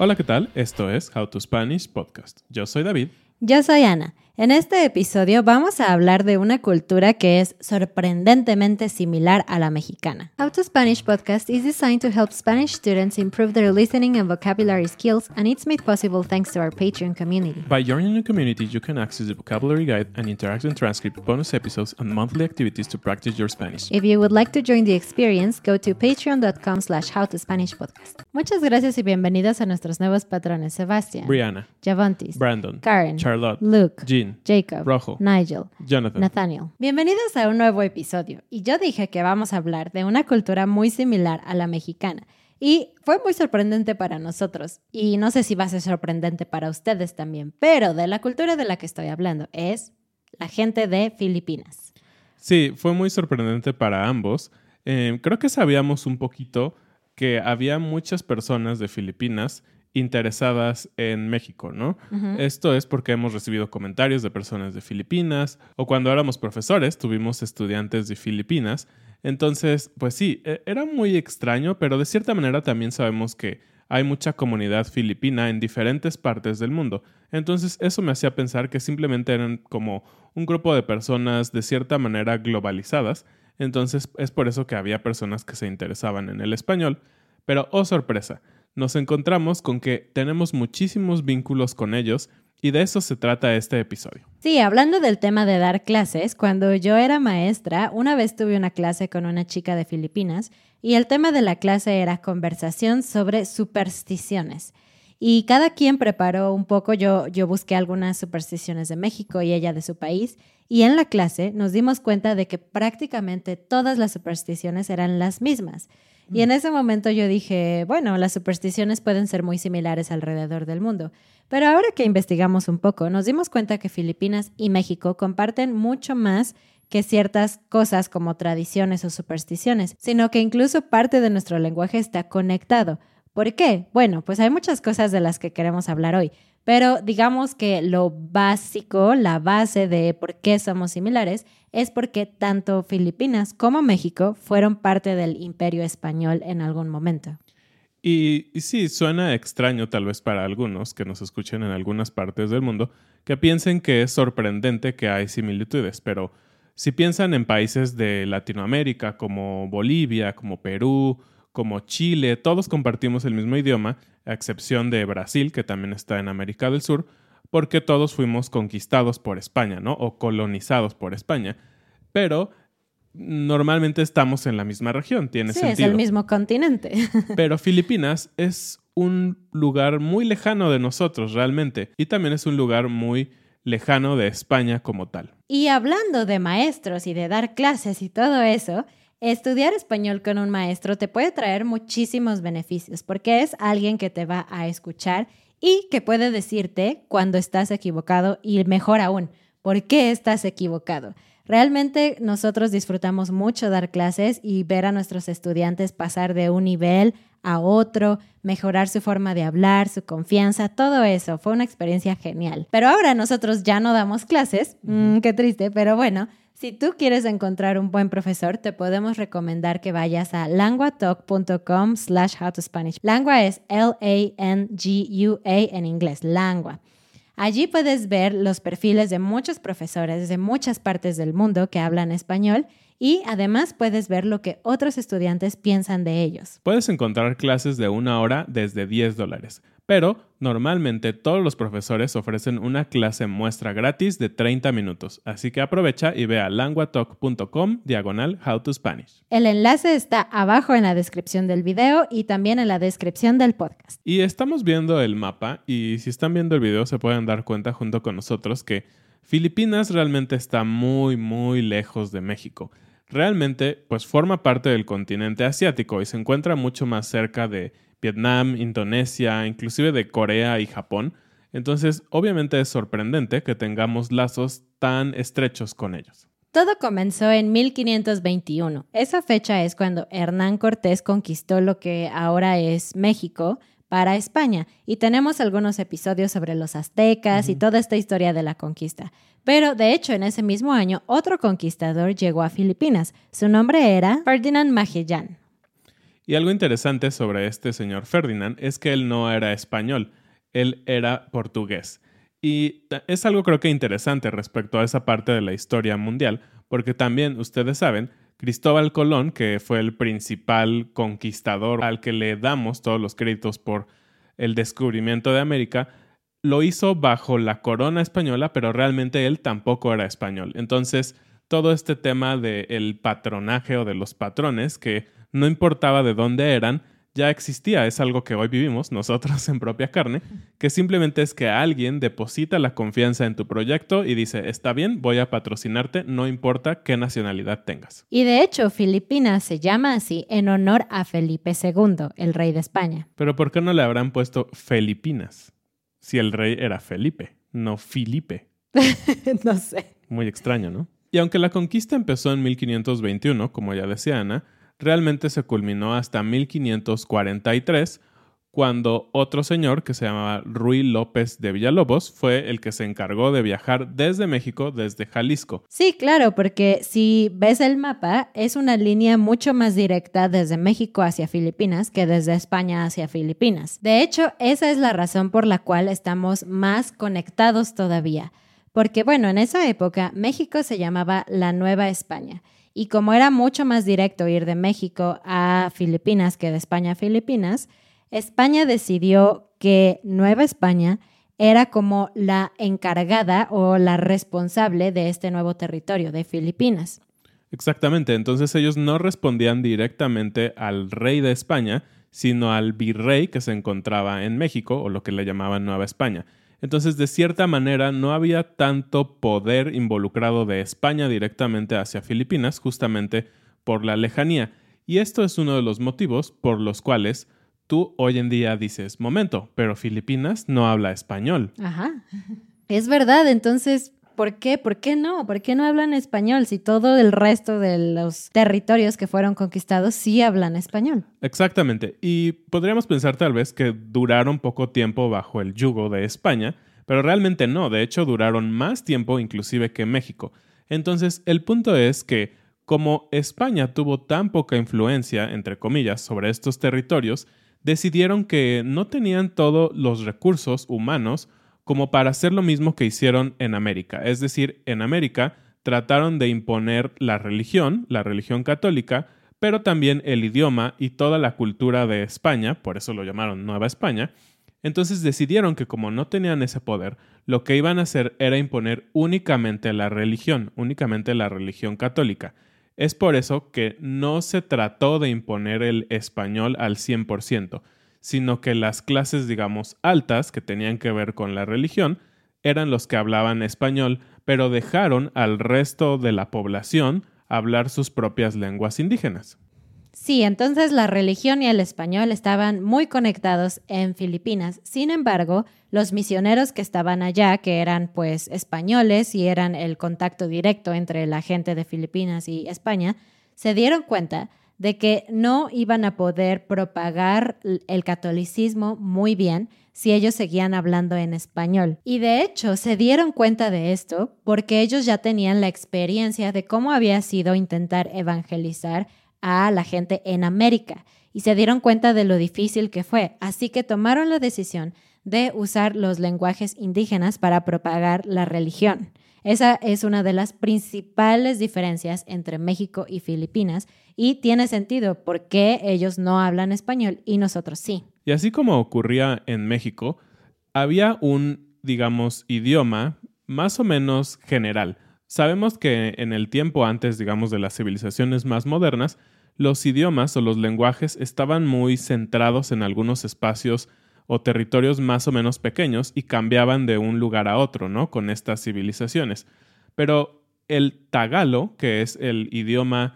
Hola, ¿qué tal? Esto es How to Spanish Podcast. Yo soy David. Yo soy Ana. En este episodio vamos a hablar de una cultura que es sorprendentemente similar a la mexicana. How to Spanish podcast is designed to help Spanish students improve their listening and vocabulary skills, and it's made possible thanks to our Patreon community. By joining the community, you can access the vocabulary guide and interactive transcript, bonus episodes, and monthly activities to practice your Spanish. If you would like to join the experience, go to patreon.com slash howtospanishpodcast. Muchas gracias y bienvenidos a nuestros nuevos patrones Sebastián, Brianna, Javontis, Brandon, Karen, Charlotte, Luke, Jean, Jacob, Rojo, Nigel, Jonathan. Nathaniel. Bienvenidos a un nuevo episodio. Y yo dije que vamos a hablar de una cultura muy similar a la mexicana. Y fue muy sorprendente para nosotros. Y no sé si va a ser sorprendente para ustedes también. Pero de la cultura de la que estoy hablando es la gente de Filipinas. Sí, fue muy sorprendente para ambos. Eh, creo que sabíamos un poquito que había muchas personas de Filipinas interesadas en México, ¿no? Esto es porque hemos recibido comentarios de personas de Filipinas o cuando éramos profesores tuvimos estudiantes de Filipinas. Entonces, pues sí, e- era muy extraño, pero de cierta manera también sabemos que hay mucha comunidad filipina en diferentes partes del mundo. Entonces, eso me hacía pensar que simplemente eran como un grupo de personas de cierta manera globalizadas. Entonces, es por eso que había personas que se interesaban en el español. Pero, oh sorpresa, nos encontramos con que tenemos muchísimos vínculos con ellos y de eso se trata este episodio. Sí, hablando del tema de dar clases, cuando yo era maestra, una vez tuve una clase con una chica de Filipinas y el tema de la clase era conversación sobre supersticiones. Y cada quien preparó un poco, yo, yo busqué algunas supersticiones de México y ella de su país, y en la clase nos dimos cuenta de que prácticamente todas las supersticiones eran las mismas. Y en ese momento yo dije, bueno, las supersticiones pueden ser muy similares alrededor del mundo. Pero ahora que investigamos un poco, nos dimos cuenta que Filipinas y México comparten mucho más que ciertas cosas como tradiciones o supersticiones, sino que incluso parte de nuestro lenguaje está conectado. ¿Por qué? Bueno, pues hay muchas cosas de las que queremos hablar hoy, pero digamos que lo básico, la base de por qué somos similares, es porque tanto Filipinas como México fueron parte del imperio español en algún momento. Y, sí, suena extraño tal vez para algunos que nos escuchen en algunas partes del mundo, que piensen que es sorprendente que hay similitudes, pero si piensan en países de Latinoamérica como Bolivia, como Perú, como Chile, todos compartimos el mismo idioma, a excepción de Brasil, que también está en América del Sur, porque todos fuimos conquistados por España, ¿no? O colonizados por España. Pero normalmente estamos en la misma región, tiene Sí, sentido. es el mismo continente. Pero Filipinas es un lugar muy lejano de nosotros realmente y también es un lugar muy lejano de España como tal. Y hablando de maestros y de dar clases y todo eso, estudiar español con un maestro te puede traer muchísimos beneficios porque es alguien que te va a escuchar y que puede decirte cuando estás equivocado y mejor aún, por qué estás equivocado. Realmente nosotros disfrutamos mucho dar clases y ver a nuestros estudiantes pasar de un nivel a otro, mejorar su forma de hablar, su confianza, todo eso. Fue una experiencia genial. Pero ahora nosotros ya no damos clases, mm, qué triste, pero bueno, si tú quieres encontrar un buen profesor, te podemos recomendar que vayas a languatalk.com slash how to Spanish. Langua es L-A-N-G-U-A en inglés, langua. Allí puedes ver los perfiles de muchos profesores de muchas partes del mundo que hablan español y además puedes ver lo que otros estudiantes piensan de ellos. Puedes encontrar clases de una hora desde 10 dólares, pero normalmente todos los profesores ofrecen una clase muestra gratis de 30 minutos, así que aprovecha y ve a languatalk.com diagonal how to Spanish. El enlace está abajo en la descripción del video y también en la descripción del podcast. Y estamos viendo el mapa y si están viendo el video se pueden dar cuenta junto con nosotros que Filipinas realmente está muy muy lejos de México realmente pues forma parte del continente asiático y se encuentra mucho más cerca de Vietnam, Indonesia, inclusive de Corea y Japón. Entonces, obviamente es sorprendente que tengamos lazos tan estrechos con ellos. Todo comenzó en 1521. Esa fecha es cuando Hernán Cortés conquistó lo que ahora es México para España y tenemos algunos episodios sobre los aztecas y toda esta historia de la conquista. Pero de hecho, en ese mismo año, otro conquistador llegó a Filipinas. Su nombre era Ferdinand Magellan. Y algo interesante sobre este señor Ferdinand es que él no era español, él era portugués. Y es algo creo que interesante respecto a esa parte de la historia mundial, porque también ustedes saben, Cristóbal Colón, que fue el principal conquistador al que le damos todos los créditos por el descubrimiento de América, lo hizo bajo la corona española, pero realmente él tampoco era español. Entonces, todo este tema del patronaje o de los patrones, que no importaba de dónde eran, ya existía, es algo que hoy vivimos nosotros en propia carne, que simplemente es que alguien deposita la confianza en tu proyecto y dice, está bien, voy a patrocinarte, no importa qué nacionalidad tengas. Y de hecho, Filipinas se llama así en honor a Felipe II, el rey de España. Pero ¿por qué no le habrán puesto Filipinas? si el rey era Felipe, no Filipe. no sé. Muy extraño, ¿no? Y aunque la conquista empezó en 1521, como ya decía Ana, realmente se culminó hasta 1543, cuando otro señor que se llamaba Ruy López de Villalobos fue el que se encargó de viajar desde México, desde Jalisco. Sí, claro, porque si ves el mapa, es una línea mucho más directa desde México hacia Filipinas que desde España hacia Filipinas. De hecho, esa es la razón por la cual estamos más conectados todavía. Porque bueno, en esa época México se llamaba la Nueva España. Y como era mucho más directo ir de México a Filipinas que de España a Filipinas, España decidió que Nueva España era como la encargada o la responsable de este nuevo territorio de Filipinas. Exactamente, entonces ellos no respondían directamente al rey de España, sino al virrey que se encontraba en México, o lo que le llamaban Nueva España. Entonces, de cierta manera, no había tanto poder involucrado de España directamente hacia Filipinas, justamente por la lejanía. Y esto es uno de los motivos por los cuales tú hoy en día dices, momento, pero Filipinas no habla español. Ajá. Es verdad, entonces, ¿por qué? ¿Por qué no? ¿Por qué no hablan español si todo el resto de los territorios que fueron conquistados sí hablan español? Exactamente. Y podríamos pensar tal vez que duraron poco tiempo bajo el yugo de España, pero realmente no. De hecho, duraron más tiempo inclusive que México. Entonces, el punto es que como España tuvo tan poca influencia, entre comillas, sobre estos territorios, decidieron que no tenían todos los recursos humanos como para hacer lo mismo que hicieron en América. Es decir, en América trataron de imponer la religión, la religión católica, pero también el idioma y toda la cultura de España, por eso lo llamaron Nueva España. Entonces decidieron que como no tenían ese poder, lo que iban a hacer era imponer únicamente la religión, únicamente la religión católica. Es por eso que no se trató de imponer el español al 100%, sino que las clases, digamos, altas, que tenían que ver con la religión, eran los que hablaban español, pero dejaron al resto de la población hablar sus propias lenguas indígenas. Sí, entonces la religión y el español estaban muy conectados en Filipinas. Sin embargo, los misioneros que estaban allá, que eran pues españoles y eran el contacto directo entre la gente de Filipinas y España, se dieron cuenta de que no iban a poder propagar el catolicismo muy bien si ellos seguían hablando en español. Y de hecho se dieron cuenta de esto porque ellos ya tenían la experiencia de cómo había sido intentar evangelizar a la gente en América y se dieron cuenta de lo difícil que fue. Así que tomaron la decisión de usar los lenguajes indígenas para propagar la religión. Esa es una de las principales diferencias entre México y Filipinas y tiene sentido porque ellos no hablan español y nosotros sí. Y así como ocurría en México, había un, digamos, idioma más o menos general. Sabemos que en el tiempo antes, digamos, de las civilizaciones más modernas, los idiomas o los lenguajes estaban muy centrados en algunos espacios o territorios más o menos pequeños y cambiaban de un lugar a otro, ¿no? Con estas civilizaciones. Pero el tagalo, que es el idioma,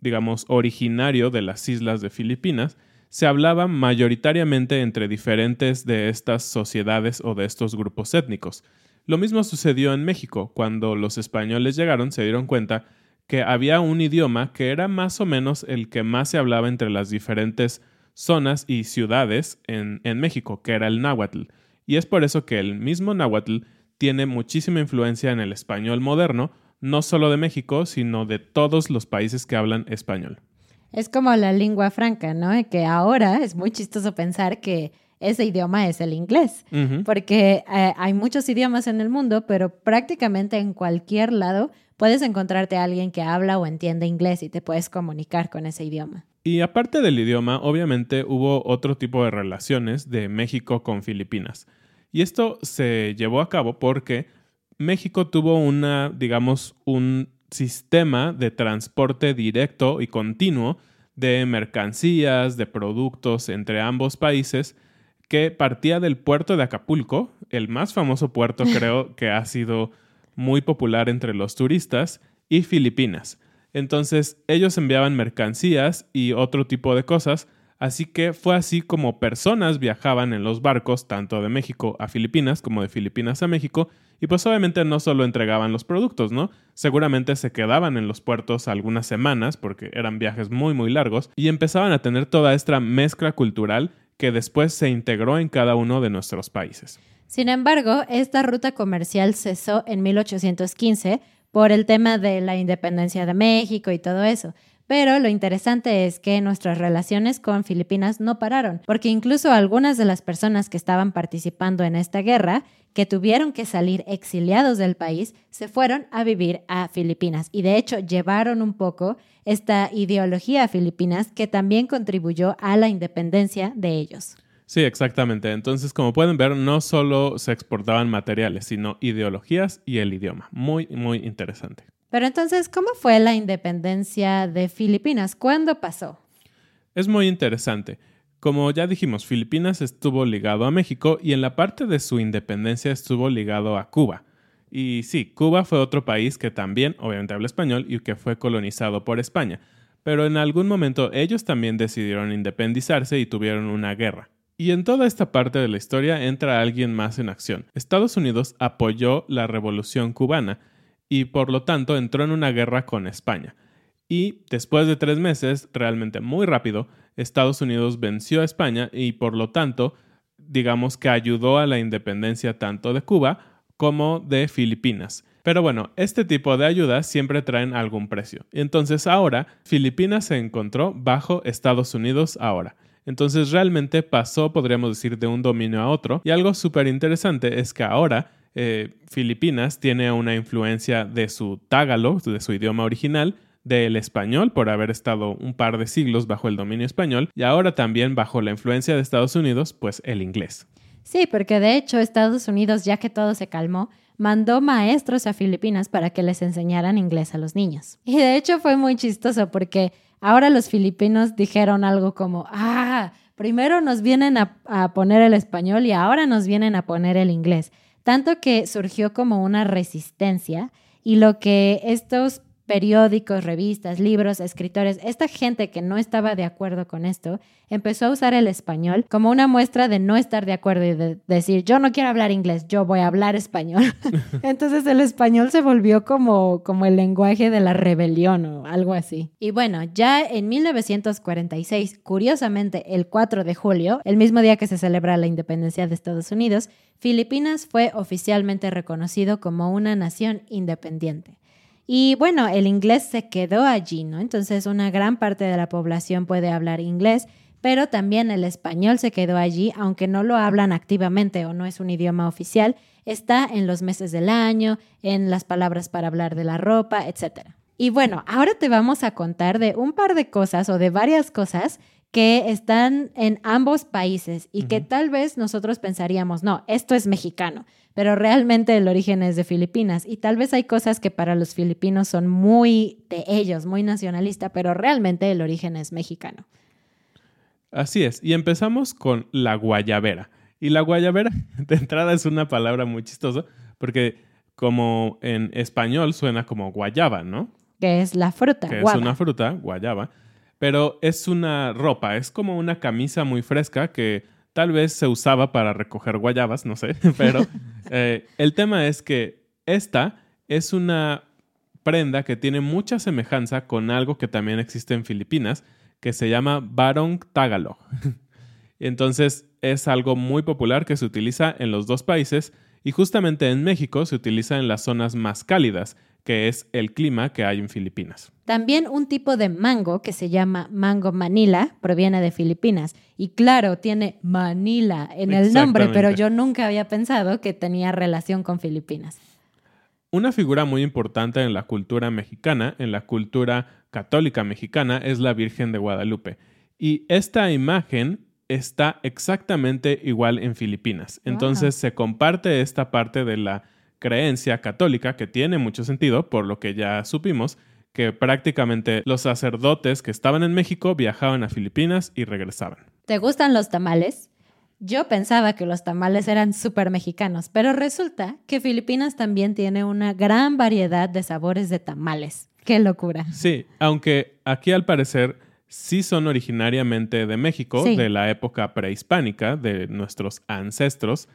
digamos, originario de las islas de Filipinas, se hablaba mayoritariamente entre diferentes de estas sociedades o de estos grupos étnicos. Lo mismo sucedió en México. Cuando los españoles llegaron se dieron cuenta que había un idioma que era más o menos el que más se hablaba entre las diferentes zonas y ciudades en, México, que era el náhuatl. Y es por eso que el mismo náhuatl tiene muchísima influencia en el español moderno, no solo de México, sino de todos los países que hablan español. Es como la lengua franca, ¿no? Que ahora es muy chistoso pensar que ese idioma es el inglés, porque eh, hay muchos idiomas en el mundo, pero prácticamente en cualquier lado puedes encontrarte a alguien que habla o entiende inglés y te puedes comunicar con ese idioma. Y aparte del idioma, obviamente hubo otro tipo de relaciones de México con Filipinas. Y esto se llevó a cabo porque México tuvo una, digamos, un sistema de transporte directo y continuo de mercancías, de productos entre ambos países que partía del puerto de Acapulco, el más famoso puerto creo que ha sido muy popular entre los turistas, y Filipinas. Entonces ellos enviaban mercancías y otro tipo de cosas, así que fue así como personas viajaban en los barcos tanto de México a Filipinas como de Filipinas a México, y pues obviamente no solo entregaban los productos, ¿no? Seguramente se quedaban en los puertos algunas semanas porque eran viajes muy muy largos y empezaban a tener toda esta mezcla cultural que después se integró en cada uno de nuestros países. Sin embargo, esta ruta comercial cesó en 1815 por el tema de la independencia de México y todo eso. Pero lo interesante es que nuestras relaciones con Filipinas no pararon, porque incluso algunas de las personas que estaban participando en esta guerra, que tuvieron que salir exiliados del país, se fueron a vivir a Filipinas y de hecho llevaron un poco esta ideología a Filipinas que también contribuyó a la independencia de ellos. Sí, exactamente. Entonces, como pueden ver, no solo se exportaban materiales, sino ideologías y el idioma. Muy, muy interesante. Pero entonces, ¿cómo fue la independencia de Filipinas? ¿Cuándo pasó? Es muy interesante. Como ya dijimos, Filipinas estuvo ligado a México y en la parte de su independencia estuvo ligado a Cuba. Y sí, Cuba fue otro país que también, obviamente, habla español y que fue colonizado por España. Pero en algún momento ellos también decidieron independizarse y tuvieron una guerra. Y en toda esta parte de la historia entra alguien más en acción. Estados Unidos apoyó la revolución cubana y por lo tanto entró en una guerra con España. Y después de tres meses, realmente muy rápido, Estados Unidos venció a España y por lo tanto, digamos que ayudó a la independencia tanto de Cuba como de Filipinas. Pero bueno, este tipo de ayudas siempre traen algún precio. Entonces ahora, Filipinas se encontró bajo Estados Unidos ahora. Entonces realmente pasó, podríamos decir, de un dominio a otro. Y algo súper interesante es que ahora eh, Filipinas tiene una influencia de su tágalo, de su idioma original, del español por haber estado un par de siglos bajo el dominio español y ahora también bajo la influencia de Estados Unidos, pues el inglés. Sí, porque de hecho Estados Unidos, ya que todo se calmó, mandó maestros a Filipinas para que les enseñaran inglés a los niños. Y de hecho fue muy chistoso porque ahora los filipinos dijeron algo como, ah, Primero nos vienen a, a poner el español y ahora nos vienen a poner el inglés. Tanto que surgió como una resistencia y lo que estos periódicos, revistas, libros, escritores, esta gente que no estaba de acuerdo con esto, empezó a usar el español como una muestra de no estar de acuerdo y de decir, yo no quiero hablar inglés, yo voy a hablar español. Entonces el español se volvió como, como el lenguaje de la rebelión o algo así. Y bueno, ya en 1946, curiosamente el 4 de julio, el mismo día que se celebra la independencia de Estados Unidos, Filipinas fue oficialmente reconocido como una nación independiente. Y bueno, el inglés se quedó allí, ¿no? Entonces una gran parte de la población puede hablar inglés, pero también el español se quedó allí, aunque no lo hablan activamente o no es un idioma oficial, está en los meses del año, en las palabras para hablar de la ropa, etc. Y bueno, ahora te vamos a contar de un par de cosas o de varias cosas que están en ambos países y que tal vez nosotros pensaríamos, no, esto es mexicano pero realmente el origen es de Filipinas y tal vez hay cosas que para los filipinos son muy de ellos, muy nacionalista, pero realmente el origen es mexicano. Así es, y empezamos con la guayabera. Y la guayabera de entrada es una palabra muy chistosa porque como en español suena como guayaba, ¿no? Que es la fruta. Que es una fruta, guayaba, pero es una ropa, es como una camisa muy fresca que Tal vez se usaba para recoger guayabas, no sé, pero eh, el tema es que esta es una prenda que tiene mucha semejanza con algo que también existe en Filipinas, que se llama Barong Tagalog. Entonces es algo muy popular que se utiliza en los dos países y justamente en México se utiliza en las zonas más cálidas, que es el clima que hay en Filipinas. También un tipo de mango que se llama mango Manila proviene de Filipinas. Y claro, tiene Manila en el nombre, pero yo nunca había pensado que tenía relación con Filipinas. Una figura muy importante en la cultura mexicana, en la cultura católica mexicana, es la Virgen de Guadalupe. Y esta imagen está exactamente igual en Filipinas. Entonces se comparte esta parte de la creencia católica que tiene mucho sentido, por lo que ya supimos, que prácticamente los sacerdotes que estaban en México viajaban a Filipinas y regresaban. ¿Te gustan los tamales? Yo pensaba que los tamales eran súper mexicanos, pero resulta que Filipinas también tiene una gran variedad de sabores de tamales. ¡Qué locura! Sí, aunque aquí al parecer sí son originariamente de México, de la época prehispánica, de nuestros ancestros,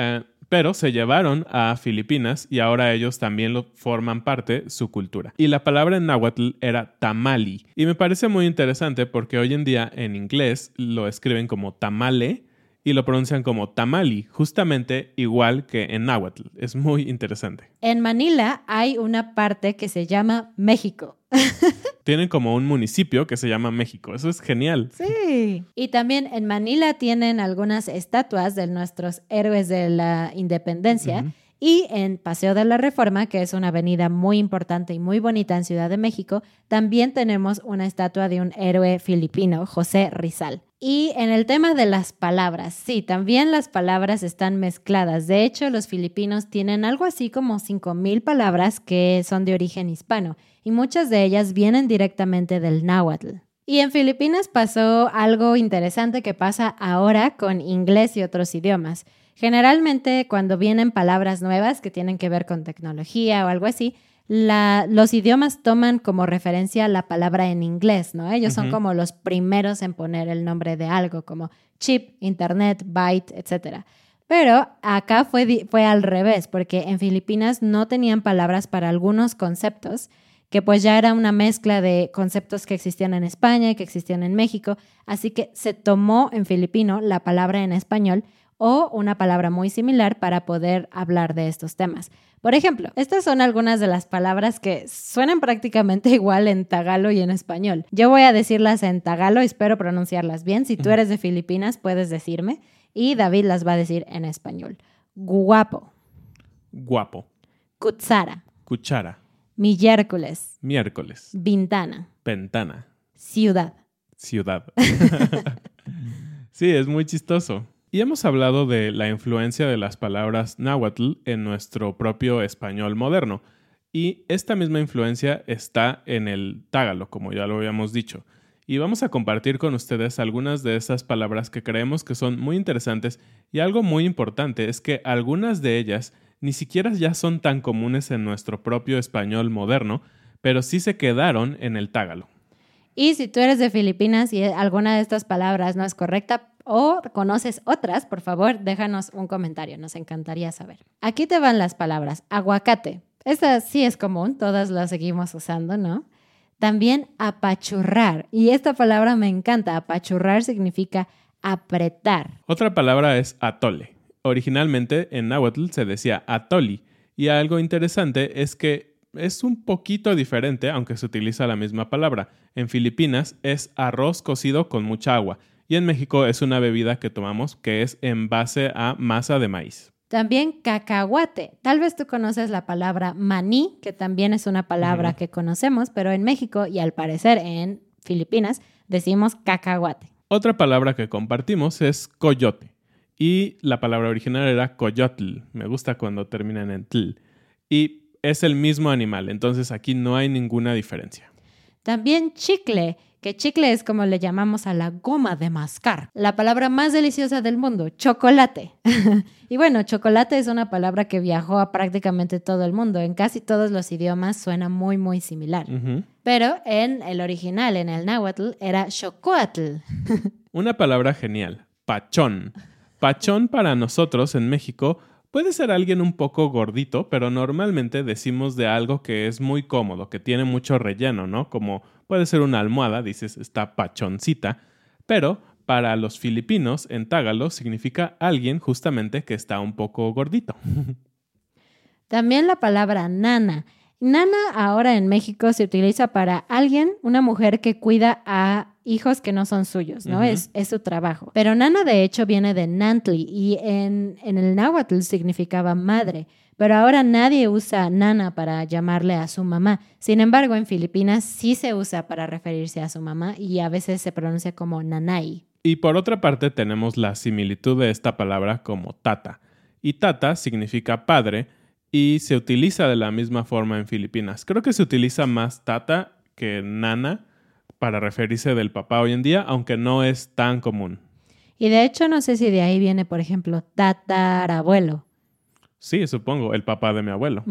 eh, pero se llevaron a Filipinas y ahora ellos también lo forman parte su cultura. Y la palabra en náhuatl era tamali. Y me parece muy interesante porque hoy en día en inglés lo escriben como tamale y lo pronuncian como tamali, justamente igual que en náhuatl. Es muy interesante. En Manila hay una parte que se llama México. Tienen como un municipio que se llama México. Eso es genial. Sí. Y también en Manila tienen algunas estatuas de nuestros héroes de la independencia. Y en Paseo de la Reforma, que es una avenida muy importante y muy bonita en Ciudad de México, también tenemos una estatua de un héroe filipino, José Rizal. Y en el tema de las palabras, sí, también las palabras están mezcladas. De hecho, los filipinos tienen algo así como 5.000 palabras que son de origen hispano y muchas de ellas vienen directamente del náhuatl. Y en Filipinas pasó algo interesante que pasa ahora con inglés y otros idiomas. Generalmente cuando vienen palabras nuevas que tienen que ver con tecnología o algo así, los idiomas toman como referencia la palabra en inglés, ¿no? Ellos son como los primeros en poner el nombre de algo, como chip, internet, byte, etc. Pero acá fue, fue al revés, porque en Filipinas no tenían palabras para algunos conceptos, que pues ya era una mezcla de conceptos que existían en España y que existían en México, así que se tomó en filipino la palabra en español o una palabra muy similar para poder hablar de estos temas. Por ejemplo, estas son algunas de las palabras que suenan prácticamente igual en tagalo y en español. Yo voy a decirlas en tagalo, espero pronunciarlas bien. Si tú eres de Filipinas, puedes decirme. Y David las va a decir en español. Guapo. Guapo. Cutsara. Cuchara. Miércoles. Miércoles. Ventana. Ventana. Ciudad. Ciudad. sí, es muy chistoso. Y hemos hablado de la influencia de las palabras náhuatl en nuestro propio español moderno. Y esta misma influencia está en el tágalo, como ya lo habíamos dicho. y vamos a compartir con ustedes algunas de esas palabras que creemos que son muy interesantes y algo muy importante es que algunas de ellas ni siquiera ya son tan comunes en nuestro propio español moderno, pero sí se quedaron en el tágalo. Y si tú eres de Filipinas y alguna de estas palabras no es correcta o conoces otras, por favor, déjanos un comentario, nos encantaría saber. Aquí te van las palabras. Aguacate. Esta sí es común, todas la seguimos usando, ¿no? También apachurrar. Y esta palabra me encanta. Apachurrar significa apretar. Otra palabra es atole. Originalmente en náhuatl se decía atoli. Y algo interesante es que es un poquito diferente, aunque se utiliza la misma palabra. En Filipinas es arroz cocido con mucha agua. Y en México es una bebida que tomamos que es en base a masa de maíz. También cacahuate. Tal vez tú conoces la palabra maní, que también es una palabra que conocemos, pero en México y al parecer en Filipinas decimos cacahuate. Otra palabra que compartimos es coyote. Y la palabra original era coyotl. Me gusta cuando terminan en tl. Y es el mismo animal, entonces aquí no hay ninguna diferencia. También chicle, que chicle es como le llamamos a la goma de mascar. La palabra más deliciosa del mundo, chocolate. y bueno, chocolate es una palabra que viajó a prácticamente todo el mundo. En casi todos los idiomas suena muy, muy similar. Pero en el original, en el náhuatl, era chocoatl. una palabra genial, pachón. Pachón para nosotros en México Puede ser alguien un poco gordito, pero normalmente decimos de algo que es muy cómodo, que tiene mucho relleno, ¿no? Como puede ser una almohada, dices, está pachoncita, pero para los filipinos en tágalo significa alguien justamente que está un poco gordito. También la palabra nana. Nana ahora en México se utiliza para alguien, una mujer que cuida a hijos que no son suyos, ¿no? es, es, su trabajo. Pero nana de hecho viene de nantli y en, en el náhuatl significaba madre. Pero ahora nadie usa nana para llamarle a su mamá. Sin embargo, en Filipinas sí se usa para referirse a su mamá y a veces se pronuncia como nanay. Y por otra parte tenemos la similitud de esta palabra como tata. Y tata significa padre y se utiliza de la misma forma en Filipinas. Creo que se utiliza más tata que nana para referirse del papá hoy en día, aunque no es tan común. Y de hecho no sé si de ahí viene, por ejemplo, tatarabuelo. Sí, supongo, el papá de mi abuelo.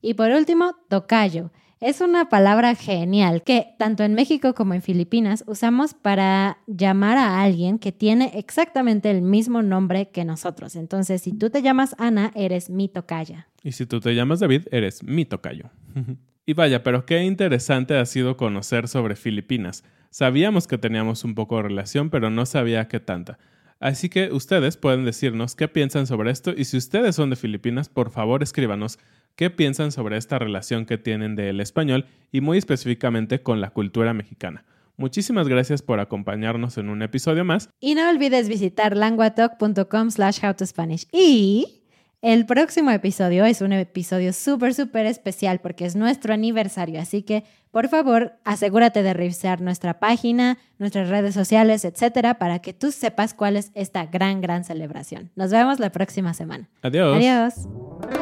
Y por último, tocayo. Es una palabra genial que tanto en México como en Filipinas usamos para llamar a alguien que tiene exactamente el mismo nombre que nosotros. Entonces, si tú te llamas Ana, eres mi tocaya. Y si tú te llamas David, eres mi tocayo. Y vaya, pero qué interesante ha sido conocer sobre Filipinas. Sabíamos que teníamos un poco de relación, pero no sabía qué tanta. Así que ustedes pueden decirnos qué piensan sobre esto y si ustedes son de Filipinas, por favor escríbanos qué piensan sobre esta relación que tienen del español y muy específicamente con la cultura mexicana. Muchísimas gracias por acompañarnos en un episodio más. Y no olvides visitar languatalk.com slash howtospanish. Y el próximo episodio es un episodio súper, súper especial porque es nuestro aniversario, así que por favor asegúrate de revisar nuestra página, nuestras redes sociales, etcétera, para que tú sepas cuál es esta gran, gran celebración. Nos vemos la próxima semana. Adiós. Adiós.